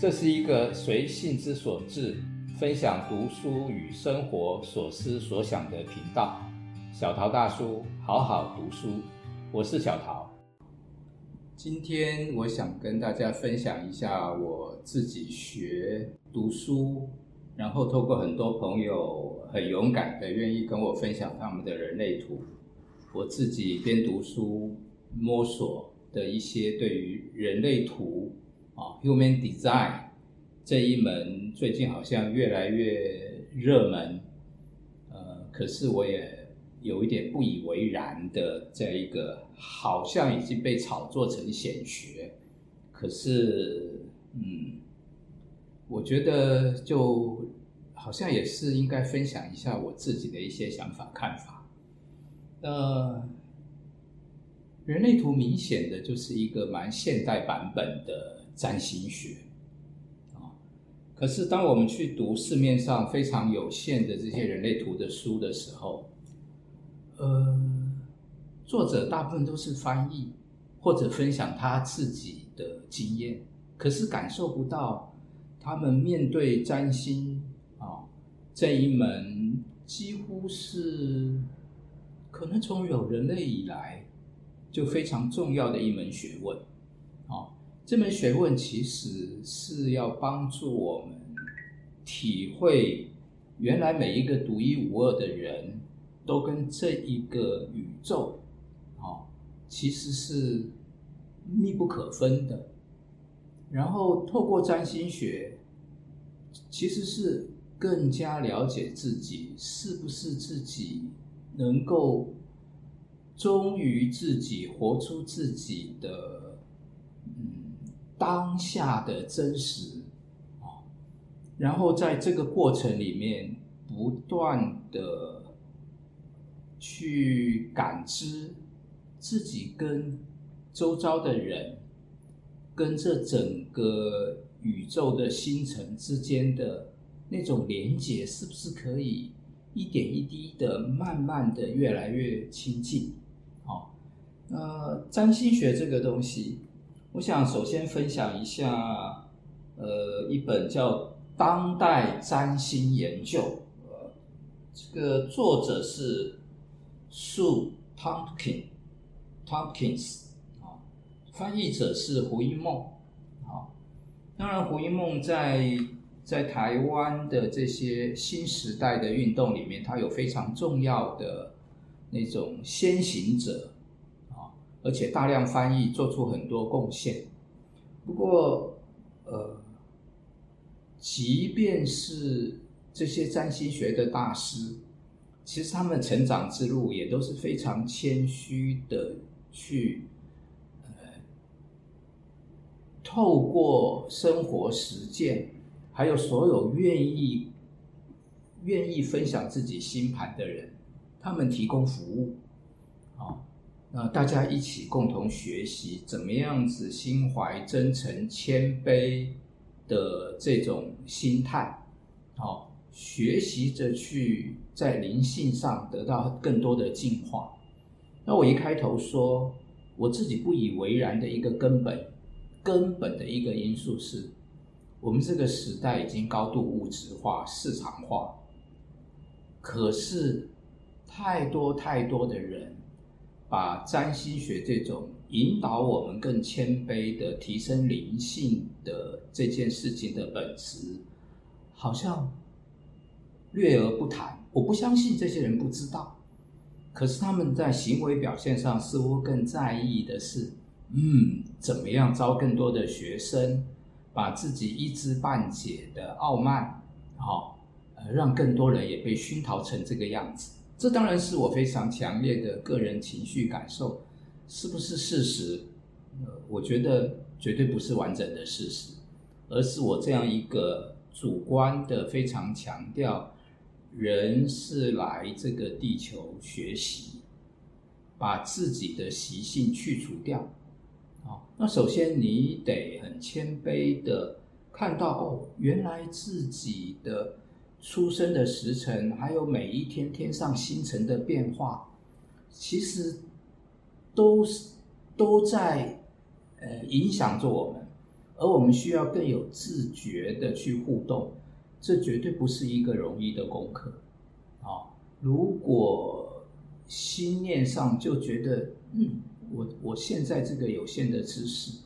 这是一个随性之所至，分享读书与生活所思所想的频道。小陶大叔，好好读书，我是小陶。今天我想跟大家分享一下我自己学读书，然后透过很多朋友很勇敢的愿意跟我分享他们的人类图，我自己边读书摸索的一些对于人类图。啊，Human Design 这一门最近好像越来越热门，呃，可是我也有一点不以为然的这一个，好像已经被炒作成显学，可是，嗯，我觉得就好像也是应该分享一下我自己的一些想法看法。呃，人类图明显的就是一个蛮现代版本的。占星学，啊，可是当我们去读市面上非常有限的这些人类图的书的时候，呃，作者大部分都是翻译或者分享他自己的经验，可是感受不到他们面对占星啊这一门几乎是可能从有人类以来就非常重要的一门学问，这门学问其实是要帮助我们体会，原来每一个独一无二的人都跟这一个宇宙，啊，其实是密不可分的。然后透过占星学，其实是更加了解自己是不是自己能够忠于自己，活出自己的，嗯。当下的真实，啊，然后在这个过程里面，不断的去感知自己跟周遭的人，跟这整个宇宙的星辰之间的那种连接，是不是可以一点一滴的、慢慢的越来越亲近？好，那占星学这个东西。我想首先分享一下，呃，一本叫《当代占星研究》，呃，这个作者是 Sue Tompkins，啊，翻译者是胡因梦，啊，当然胡因梦在在台湾的这些新时代的运动里面，他有非常重要的那种先行者。而且大量翻译，做出很多贡献。不过，呃，即便是这些占星学的大师，其实他们成长之路也都是非常谦虚的去，呃，透过生活实践，还有所有愿意愿意分享自己星盘的人，他们提供服务，那大家一起共同学习，怎么样子心怀真诚、谦卑的这种心态，好，学习着去在灵性上得到更多的进化。那我一开头说，我自己不以为然的一个根本、根本的一个因素是，我们这个时代已经高度物质化、市场化，可是太多太多的人。把占星学这种引导我们更谦卑的提升灵性的这件事情的本质，好像略而不谈。我不相信这些人不知道，可是他们在行为表现上似乎更在意的是，嗯，怎么样招更多的学生，把自己一知半解的傲慢，好，呃，让更多人也被熏陶成这个样子。这当然是我非常强烈的个人情绪感受，是不是事实？呃，我觉得绝对不是完整的事实，而是我这样一个主观的非常强调，人是来这个地球学习，把自己的习性去除掉。啊，那首先你得很谦卑的看到，哦，原来自己的。出生的时辰，还有每一天天上星辰的变化，其实都是都在呃影响着我们，而我们需要更有自觉的去互动，这绝对不是一个容易的功课啊！如果心念上就觉得，嗯，我我现在这个有限的知识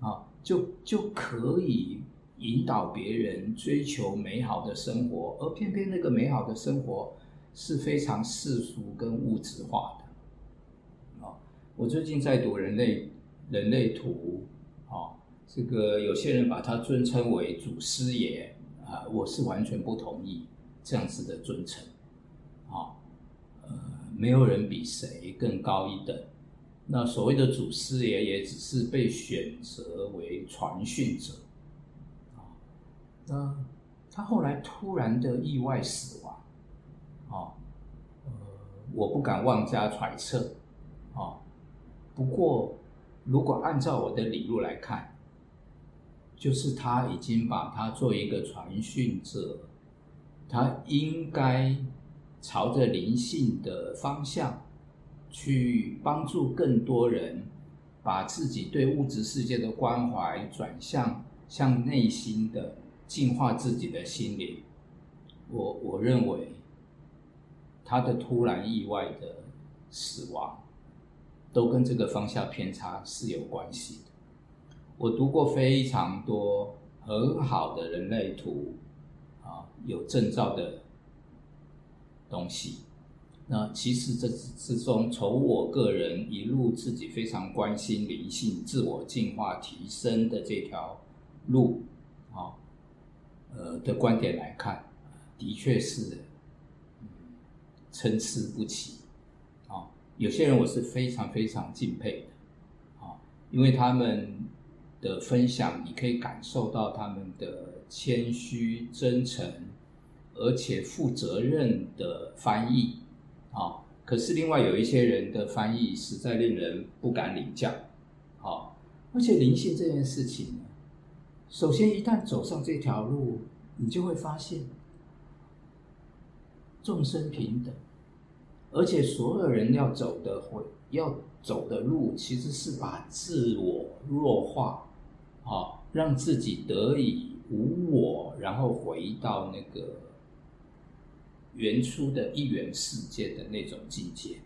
啊，就就可以引导别人追求美好的生活，而偏偏那个美好的生活是非常世俗跟物质化的啊！我最近在读人类人类图啊。这个有些人把它尊称为祖师爷啊，我是完全不同意这样子的尊称，啊，呃，没有人比谁更高一等。那所谓的祖师爷也只是被选择为传讯者，那他后来突然的意外死亡，哦，呃，我不敢妄加揣测，哦，不过如果按照我的理路来看。就是他已经把他做一个传讯者，他应该朝着灵性的方向去帮助更多人，把自己对物质世界的关怀转向向内心的净化自己的心灵。我我认为他的突然意外的死亡，都跟这个方向偏差是有关系的。我读过非常多很好的人类图，啊，有证照的东西。那其实这之中，从我个人一路自己非常关心灵性、自我进化、提升的这条路，呃的观点来看，的确是，参差不齐。啊，有些人我是非常非常敬佩的，啊，因为他们。的分享，你可以感受到他们的谦虚、真诚，而且负责任的翻译啊。可是另外有一些人的翻译实在令人不敢领教啊。而且灵性这件事情，首先一旦走上这条路，你就会发现众生平等，而且所有人要走的会要走的路，其实是把自我弱化。好，让自己得以无我，然后回到那个原初的一元世界的那种境界，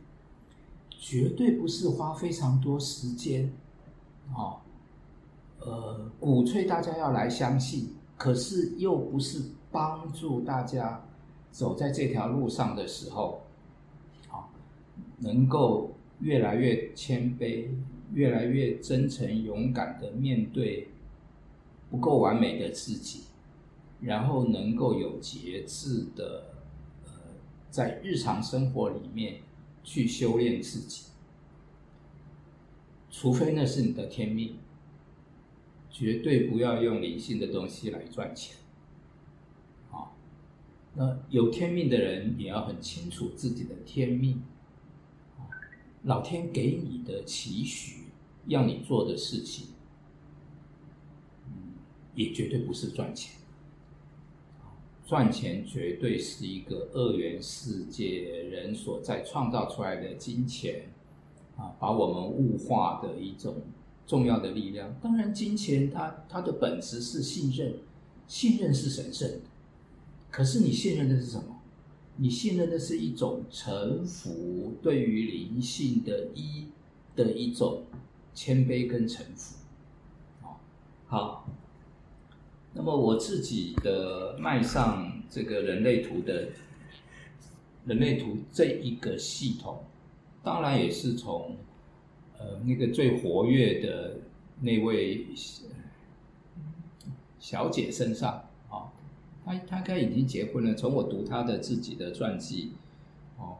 绝对不是花非常多时间，啊，呃，鼓吹大家要来相信，可是又不是帮助大家走在这条路上的时候，啊，能够越来越谦卑。越来越真诚、勇敢的面对不够完美的自己，然后能够有节制的，呃，在日常生活里面去修炼自己。除非那是你的天命，绝对不要用理性的东西来赚钱。啊，那有天命的人也要很清楚自己的天命。老天给你的期许，要你做的事情，也绝对不是赚钱。赚钱绝对是一个二元世界人所在创造出来的金钱，啊，把我们物化的一种重要的力量。当然，金钱它它的本质是信任，信任是神圣的。可是你信任的是什么？你信任的是一种臣服，对于灵性的一的一种谦卑跟臣服。好，那么我自己的迈上这个人类图的人类图这一个系统，当然也是从呃那个最活跃的那位小姐身上。他他应该已经结婚了。从我读她的自己的传记，哦，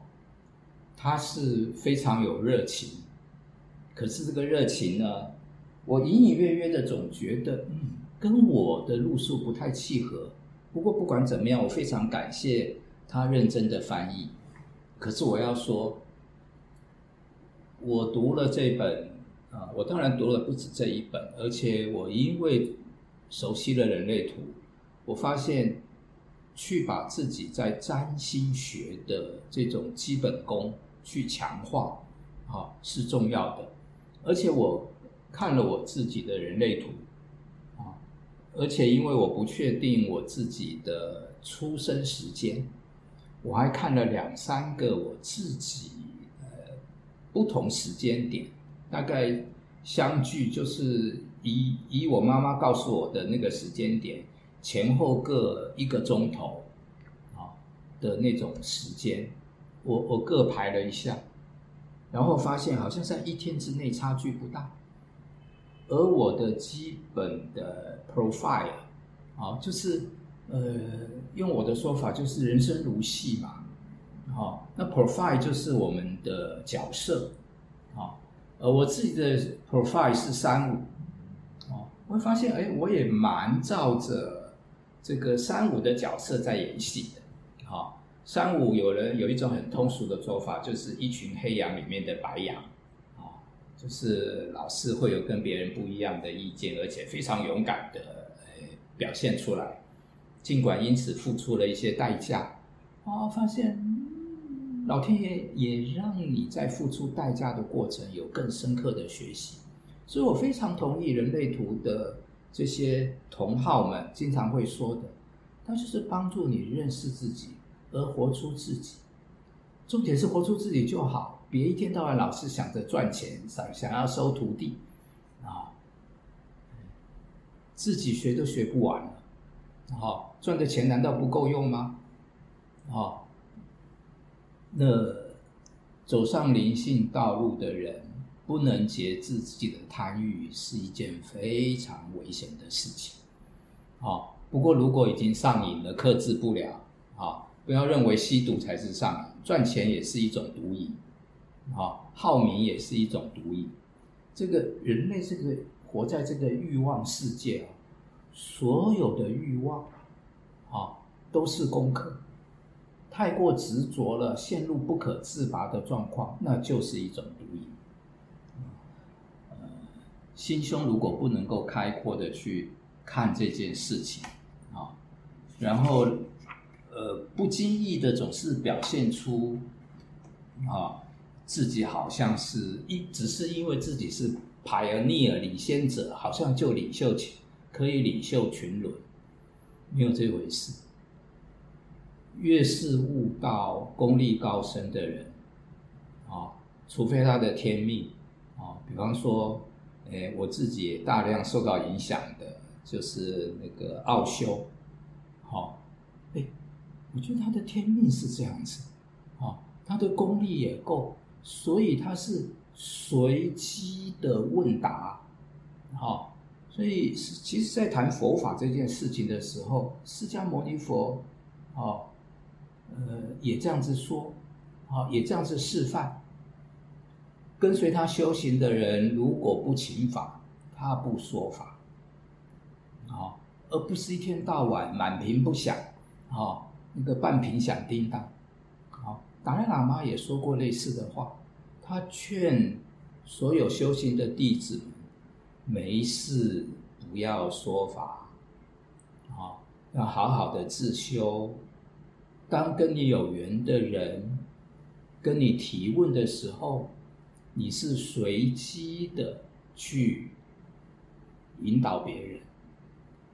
她是非常有热情。可是这个热情呢，我隐隐约约的总觉得，嗯，跟我的路数不太契合。不过不管怎么样，我非常感谢他认真的翻译。可是我要说，我读了这本啊，我当然读了不止这一本，而且我因为熟悉了人类图。我发现，去把自己在占星学的这种基本功去强化，啊，是重要的。而且我看了我自己的人类图啊，而且因为我不确定我自己的出生时间，我还看了两三个我自己不同时间点，大概相距就是以以我妈妈告诉我的那个时间点前后各一个钟头啊的那种时间，我我各排了一下，然后发现好像在一天之内差距不大。而我的基本的 profile，啊，就是呃，用我的说法就是人生如戏嘛，好，那 profile 就是我们的角色，啊，呃，我自己的 profile 是三五，哦，我会发现，哎，我也蛮照着这个三五的角色在演戏的，好，三五有人有一种很通俗的做法，就是一群黑羊里面的白羊。啊就是老是会有跟别人不一样的意见，而且非常勇敢的呃表现出来，尽管因此付出了一些代价，哦，发现老天爷也让你在付出代价的过程有更深刻的学习，所以我非常同意人类图的这些同好们经常会说的，它就是帮助你认识自己而活出自己，重点是活出自己就好。别一天到晚老是想着赚钱，想想要收徒弟，啊，自己学都学不完了，啊，赚的钱难道不够用吗？啊，那走上灵性道路的人不能节制自己的贪欲，是一件非常危险的事情。啊，不过如果已经上瘾了，克制不了，啊，不要认为吸毒才是上瘾，赚钱也是一种毒瘾。啊，好名也是一种毒瘾。这个人类这个活在这个欲望世界啊，所有的欲望啊都是功课。太过执着了，陷入不可自拔的状况，那就是一种毒瘾。心胸如果不能够开阔的去看这件事情啊，然后呃不经意的总是表现出啊。自己好像是一，只是因为自己是 pioneer 领先者，好像就领袖群，可以领袖群伦，没有这回事。越是悟道、功力高深的人，啊，除非他的天命，啊，比方说，诶，我自己也大量受到影响的，就是那个奥修，好，诶，我觉得他的天命是这样子，啊，他的功力也够。所以他是随机的问答，好，所以其实，在谈佛法这件事情的时候，释迦牟尼佛，哦，呃，也这样子说，啊，也这样子示范，跟随他修行的人，如果不请法，他不说法，好，而不是一天到晚满屏不响，好，那个半屏响叮当。达赖喇嘛也说过类似的话，他劝所有修行的弟子没事不要说法，啊，要好好的自修。当跟你有缘的人跟你提问的时候，你是随机的去引导别人，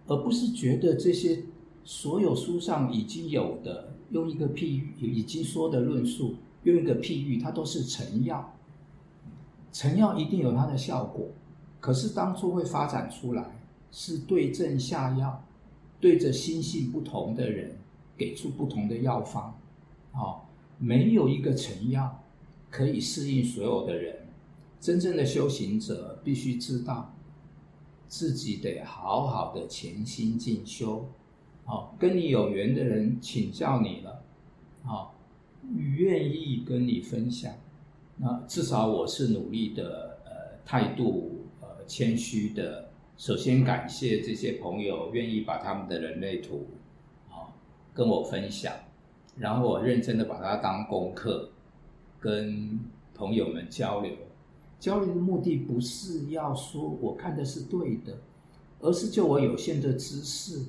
而不是觉得这些所有书上已经有的。用一个譬喻，已经说的论述，用一个譬喻，它都是成药。成药一定有它的效果，可是当初会发展出来，是对症下药，对着心性不同的人，给出不同的药方。哦，没有一个成药可以适应所有的人。真正的修行者必须知道，自己得好好的潜心进修。好，跟你有缘的人请教你了，好，愿意跟你分享，那至少我是努力的，呃，态度，呃，谦虚的。首先感谢这些朋友愿意把他们的人类图，跟我分享，然后我认真的把它当功课，跟朋友们交流。交流的目的不是要说我看的是对的，而是就我有限的知识。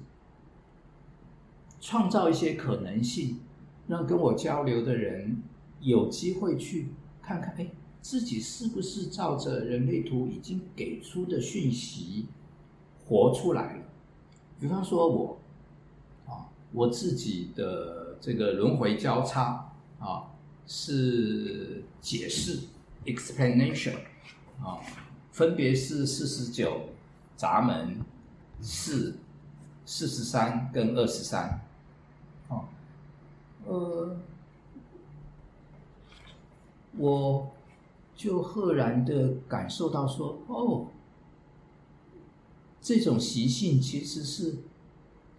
创造一些可能性，让跟我交流的人有机会去看看，哎，自己是不是照着人类图已经给出的讯息活出来了？比方说我，我自己的这个轮回交叉啊，是解释 explanation 啊，分别是四十九闸门四四十三跟二十三，啊，呃，我就赫然的感受到说，哦。这种习性其实是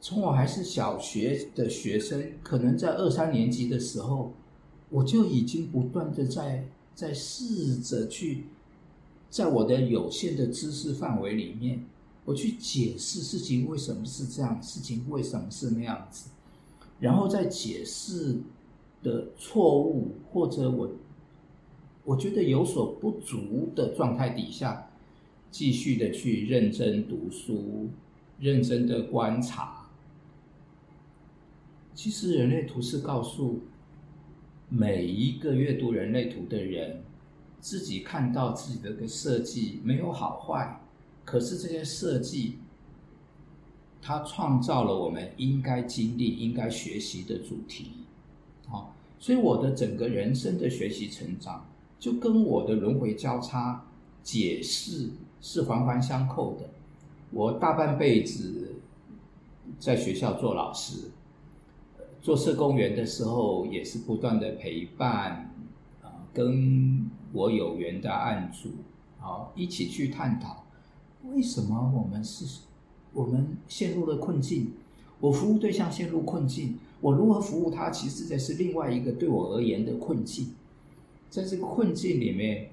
从我还是小学的学生，可能在二三年级的时候，我就已经不断的在在试着去，在我的有限的知识范围里面，我去解释事情为什么是这样，事情为什么是那样子，然后在解释的错误或者我我觉得有所不足的状态底下。继续的去认真读书，认真的观察。其实人类图是告诉每一个阅读人类图的人，自己看到自己的个设计没有好坏，可是这些设计，它创造了我们应该经历、应该学习的主题。好，所以我的整个人生的学习成长，就跟我的轮回交叉解释。是环环相扣的。我大半辈子在学校做老师，做社工员的时候，也是不断的陪伴啊，跟我有缘的案主啊，一起去探讨为什么我们是，我们陷入了困境。我服务对象陷入困境，我如何服务他？其实这是另外一个对我而言的困境。在这个困境里面，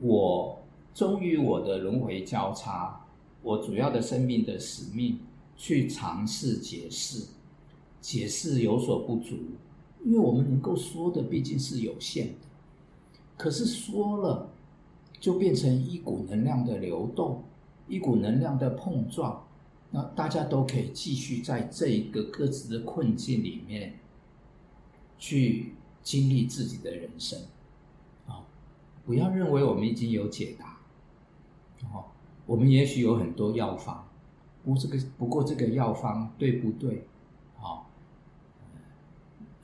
我。终于，我的轮回交叉，我主要的生命的使命，去尝试解释，解释有所不足，因为我们能够说的毕竟是有限的，可是说了，就变成一股能量的流动，一股能量的碰撞，那大家都可以继续在这一个各自的困境里面，去经历自己的人生，啊，不要认为我们已经有解答。哦，我们也许有很多药方，不过这个不过这个药方对不对？哦，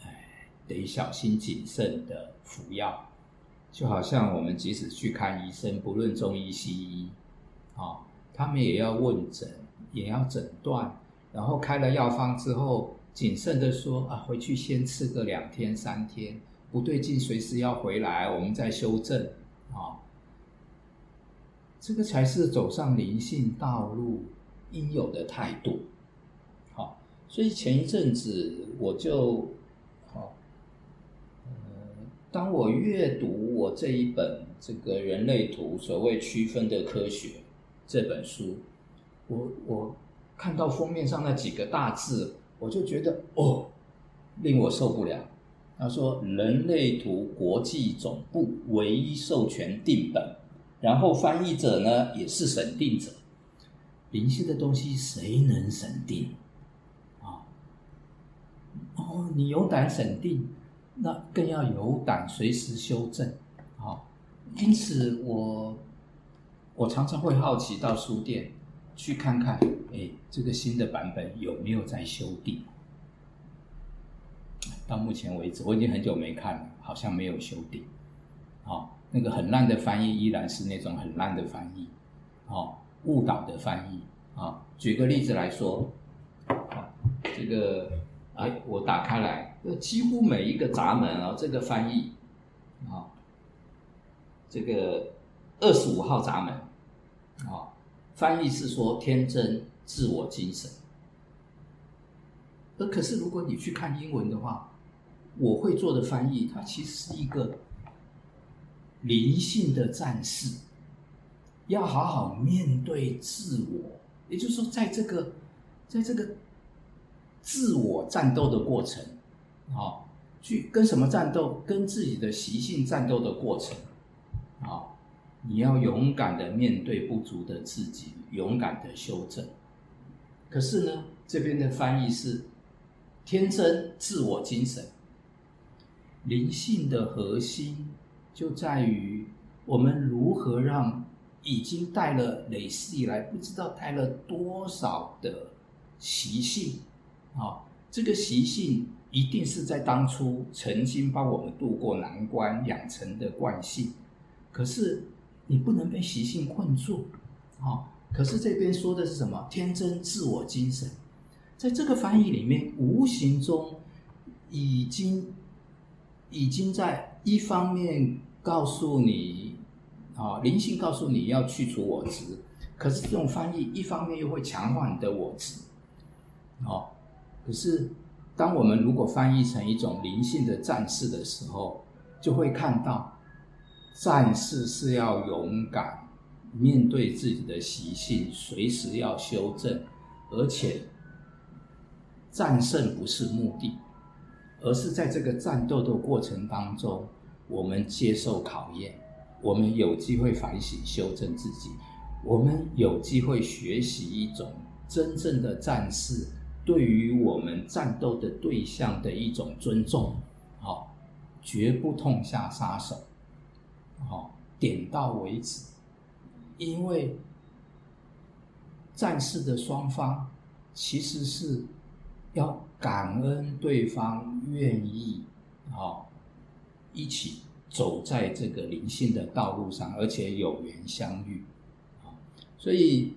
哎，得小心谨慎的服药。就好像我们即使去看医生，不论中医西医，哦，他们也要问诊，也要诊断，然后开了药方之后，谨慎的说啊，回去先吃个两天三天，不对劲，随时要回来，我们再修正，啊、哦。这个才是走上灵性道路应有的态度。好，所以前一阵子我就，当我阅读我这一本这个人类图所谓区分的科学这本书，我我看到封面上那几个大字，我就觉得哦，令我受不了。他说：“人类图国际总部唯一授权定本。”然后翻译者呢，也是审定者，灵性的东西谁能审定？啊，哦，你有胆审定，那更要有胆随时修正，啊，因此我我常常会好奇到书店去看看，哎，这个新的版本有没有在修订？到目前为止，我已经很久没看了，好像没有修订，啊。那个很烂的翻译依然是那种很烂的翻译，哦，误导的翻译啊。举个例子来说，啊，这个哎，我打开来，几乎每一个闸门啊，这个翻译啊，这个二十五号闸门啊，翻译是说天真自我精神。而可是如果你去看英文的话，我会做的翻译，它其实是一个。灵性的战士要好好面对自我，也就是说，在这个，在这个自我战斗的过程，啊，去跟什么战斗？跟自己的习性战斗的过程，啊，你要勇敢的面对不足的自己，勇敢的修正。可是呢，这边的翻译是天真自我精神，灵性的核心。就在于我们如何让已经带了累世以来不知道带了多少的习性，啊，这个习性一定是在当初曾经帮我们渡过难关养成的惯性。可是你不能被习性困住，啊，可是这边说的是什么？天真自我精神，在这个翻译里面，无形中已经已经在一方面告诉你，啊，灵性告诉你要去除我执。可是这种翻译一方面又会强化你的我执，哦，可是当我们如果翻译成一种灵性的战士的时候，就会看到，战士是要勇敢面对自己的习性，随时要修正，而且战胜不是目的，而是在这个战斗的过程当中，我们接受考验，我们有机会反省修正自己。我们有机会学习一种真正的战士对于我们战斗的对象的一种尊重，好，绝不痛下杀手，好，点到为止，因为战士的双方其实是要感恩对方愿意，好，一起走在这个灵性的道路上，而且有缘相遇。所以，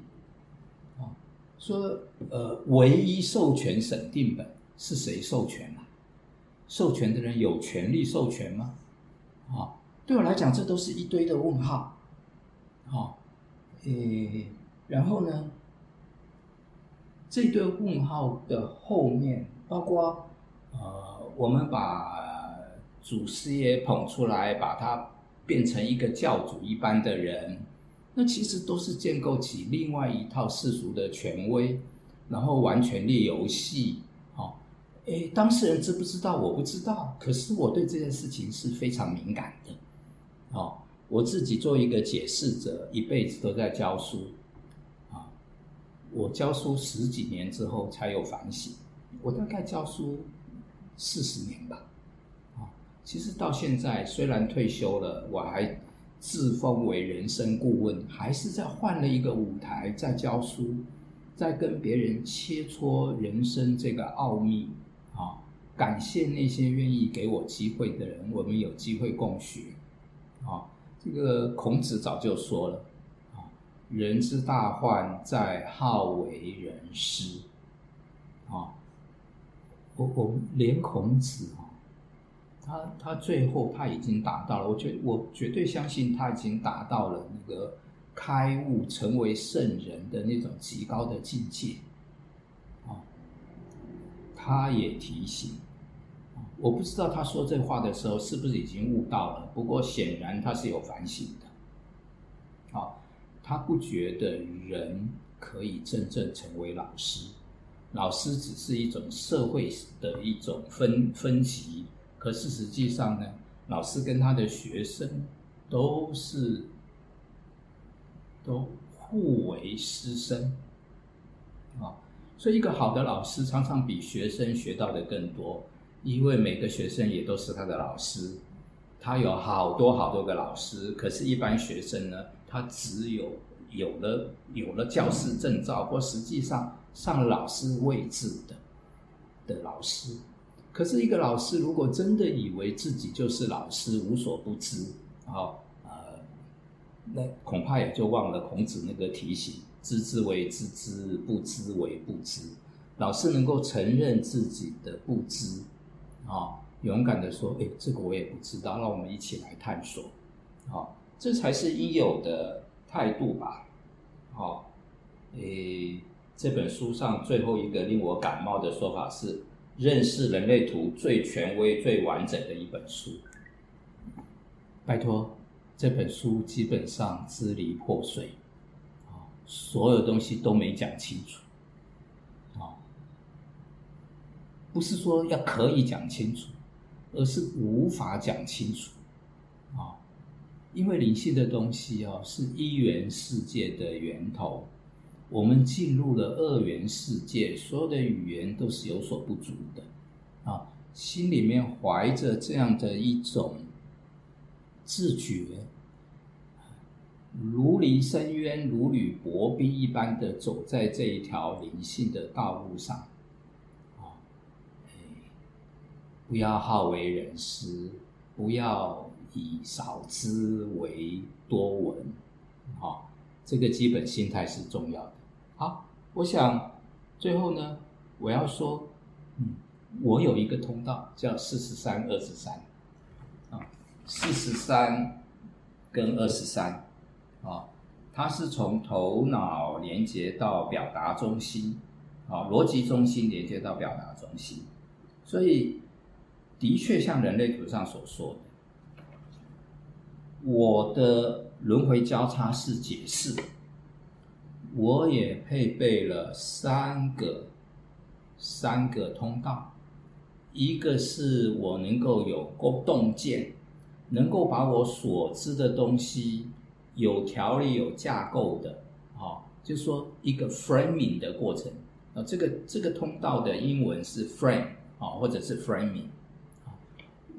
说呃，唯一授权审定本是谁授权啊？授权的人有权利授权吗？啊，对我来讲，这都是一堆的问号。好，诶，然后呢，这堆问号的后面，包括呃，我们把祖师爷捧出来，把他变成一个教主一般的人。那其实都是建构起另外一套世俗的权威，然后玩权力游戏。好，诶，当事人知不知道？我不知道。可是我对这件事情是非常敏感的。哦，我自己做一个解释者，一辈子都在教书。啊，我教书十几年之后才有反省。我大概教书四十年吧。啊，其实到现在虽然退休了，我还。自封为人生顾问，还是在换了一个舞台，在教书，在跟别人切磋人生这个奥秘。啊，感谢那些愿意给我机会的人，我们有机会共学。啊，这个孔子早就说了，啊，人之大患在好为人师。啊，我我连孔子。他他最后他已经达到了，我觉我绝对相信他已经达到了那个开悟、成为圣人的那种极高的境界。啊，他也提醒，我不知道他说这话的时候是不是已经悟到了，不过显然他是有反省的。啊，他不觉得人可以真正成为老师，老师只是一种社会的一种分分级。可是实际上呢，老师跟他的学生都是都互为师生啊，所以一个好的老师常常比学生学到的更多，因为每个学生也都是他的老师，他有好多好多个老师，可是，一般学生呢，他只有有了有了教师证照，或实际上上老师位置的的老师。可是，一个老师如果真的以为自己就是老师，无所不知，啊，呃，那恐怕也就忘了孔子那个提醒：知之为知之，不知为不知。老师能够承认自己的不知，啊，勇敢的说：“哎，这个我也不知道。”让我们一起来探索，啊，这才是应有的态度吧。好，诶，这本书上最后一个令我感冒的说法是。认识人类图最权威、最完整的一本书。拜托，这本书基本上支离破碎，啊，所有东西都没讲清楚，啊，不是说要可以讲清楚，而是无法讲清楚，啊，因为灵性的东西啊，是一元世界的源头。我们进入了二元世界，所有的语言都是有所不足的，啊，心里面怀着这样的一种自觉，如临深渊、如履薄冰一般的走在这一条灵性的道路上啊。不要好为人师，不要以少知为多闻，啊，这个基本心态是重要的。好，我想最后呢，我要说，嗯，我有一个通道叫四十三二十三，啊，四十三跟二十三，啊，它是从头脑连接到表达中心，啊，逻辑中心连接到表达中心，所以。的确，像人类图上所说的，我的轮回交叉式解释，我也配备了三个三个通道，一个是我能够有勾洞见，能够把我所知的东西有条理、有架构的，啊，就说一个 framing 的过程啊，这个这个通道的英文是 frame 啊，或者是 framing。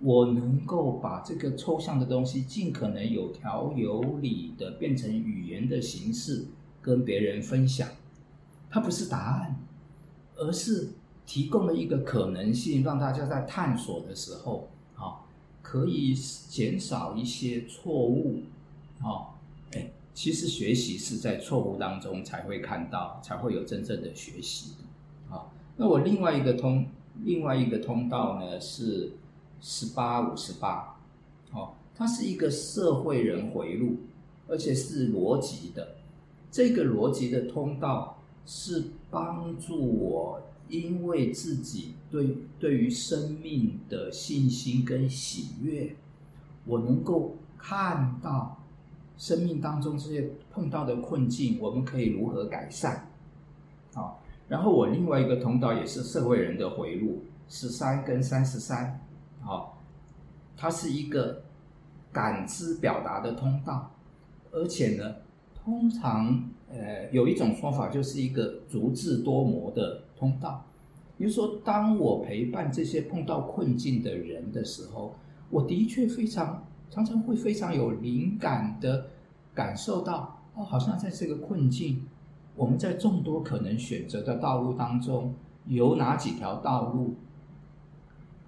我能够把这个抽象的东西尽可能有条有理的变成语言的形式跟别人分享，它不是答案，而是提供了一个可能性，让大家在探索的时候，啊，可以减少一些错误，啊，哎，其实学习是在错误当中才会看到，才会有真正的学习，啊，那我另外一个通，另外一个通道呢是。十八五十八，哦，它是一个社会人回路，而且是逻辑的。这个逻辑的通道是帮助我，因为自己对对于生命的信心跟喜悦，我能够看到生命当中这些碰到的困境，我们可以如何改善。啊，然后我另外一个通道也是社会人的回路，十三跟三十三。好，它是一个感知表达的通道，而且呢，通常呃有一种说法，就是一个足智多谋的通道。比如说，当我陪伴这些碰到困境的人的时候，我的确非常常常会非常有灵感的感受到，哦，好像在这个困境，我们在众多可能选择的道路当中，有哪几条道路？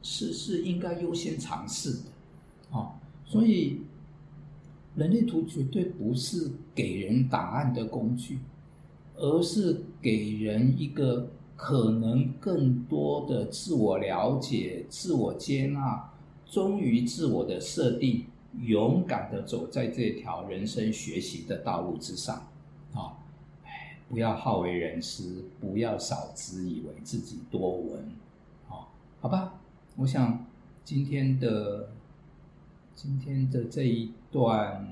是是应该优先尝试的，哦，所以人类图绝对不是给人答案的工具，而是给人一个可能更多的自我了解、自我接纳、忠于自我的设定，勇敢的走在这条人生学习的道路之上，啊、哦，不要好为人师，不要少自，以为自己多闻，哦，好吧。我想今天的今天的这一段，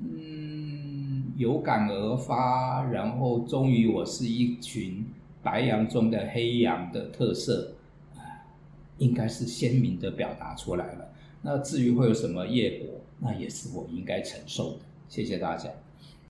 嗯，有感而发，然后终于我是一群白羊中的黑羊的特色，应该是鲜明的表达出来了。那至于会有什么业果，那也是我应该承受的。谢谢大家。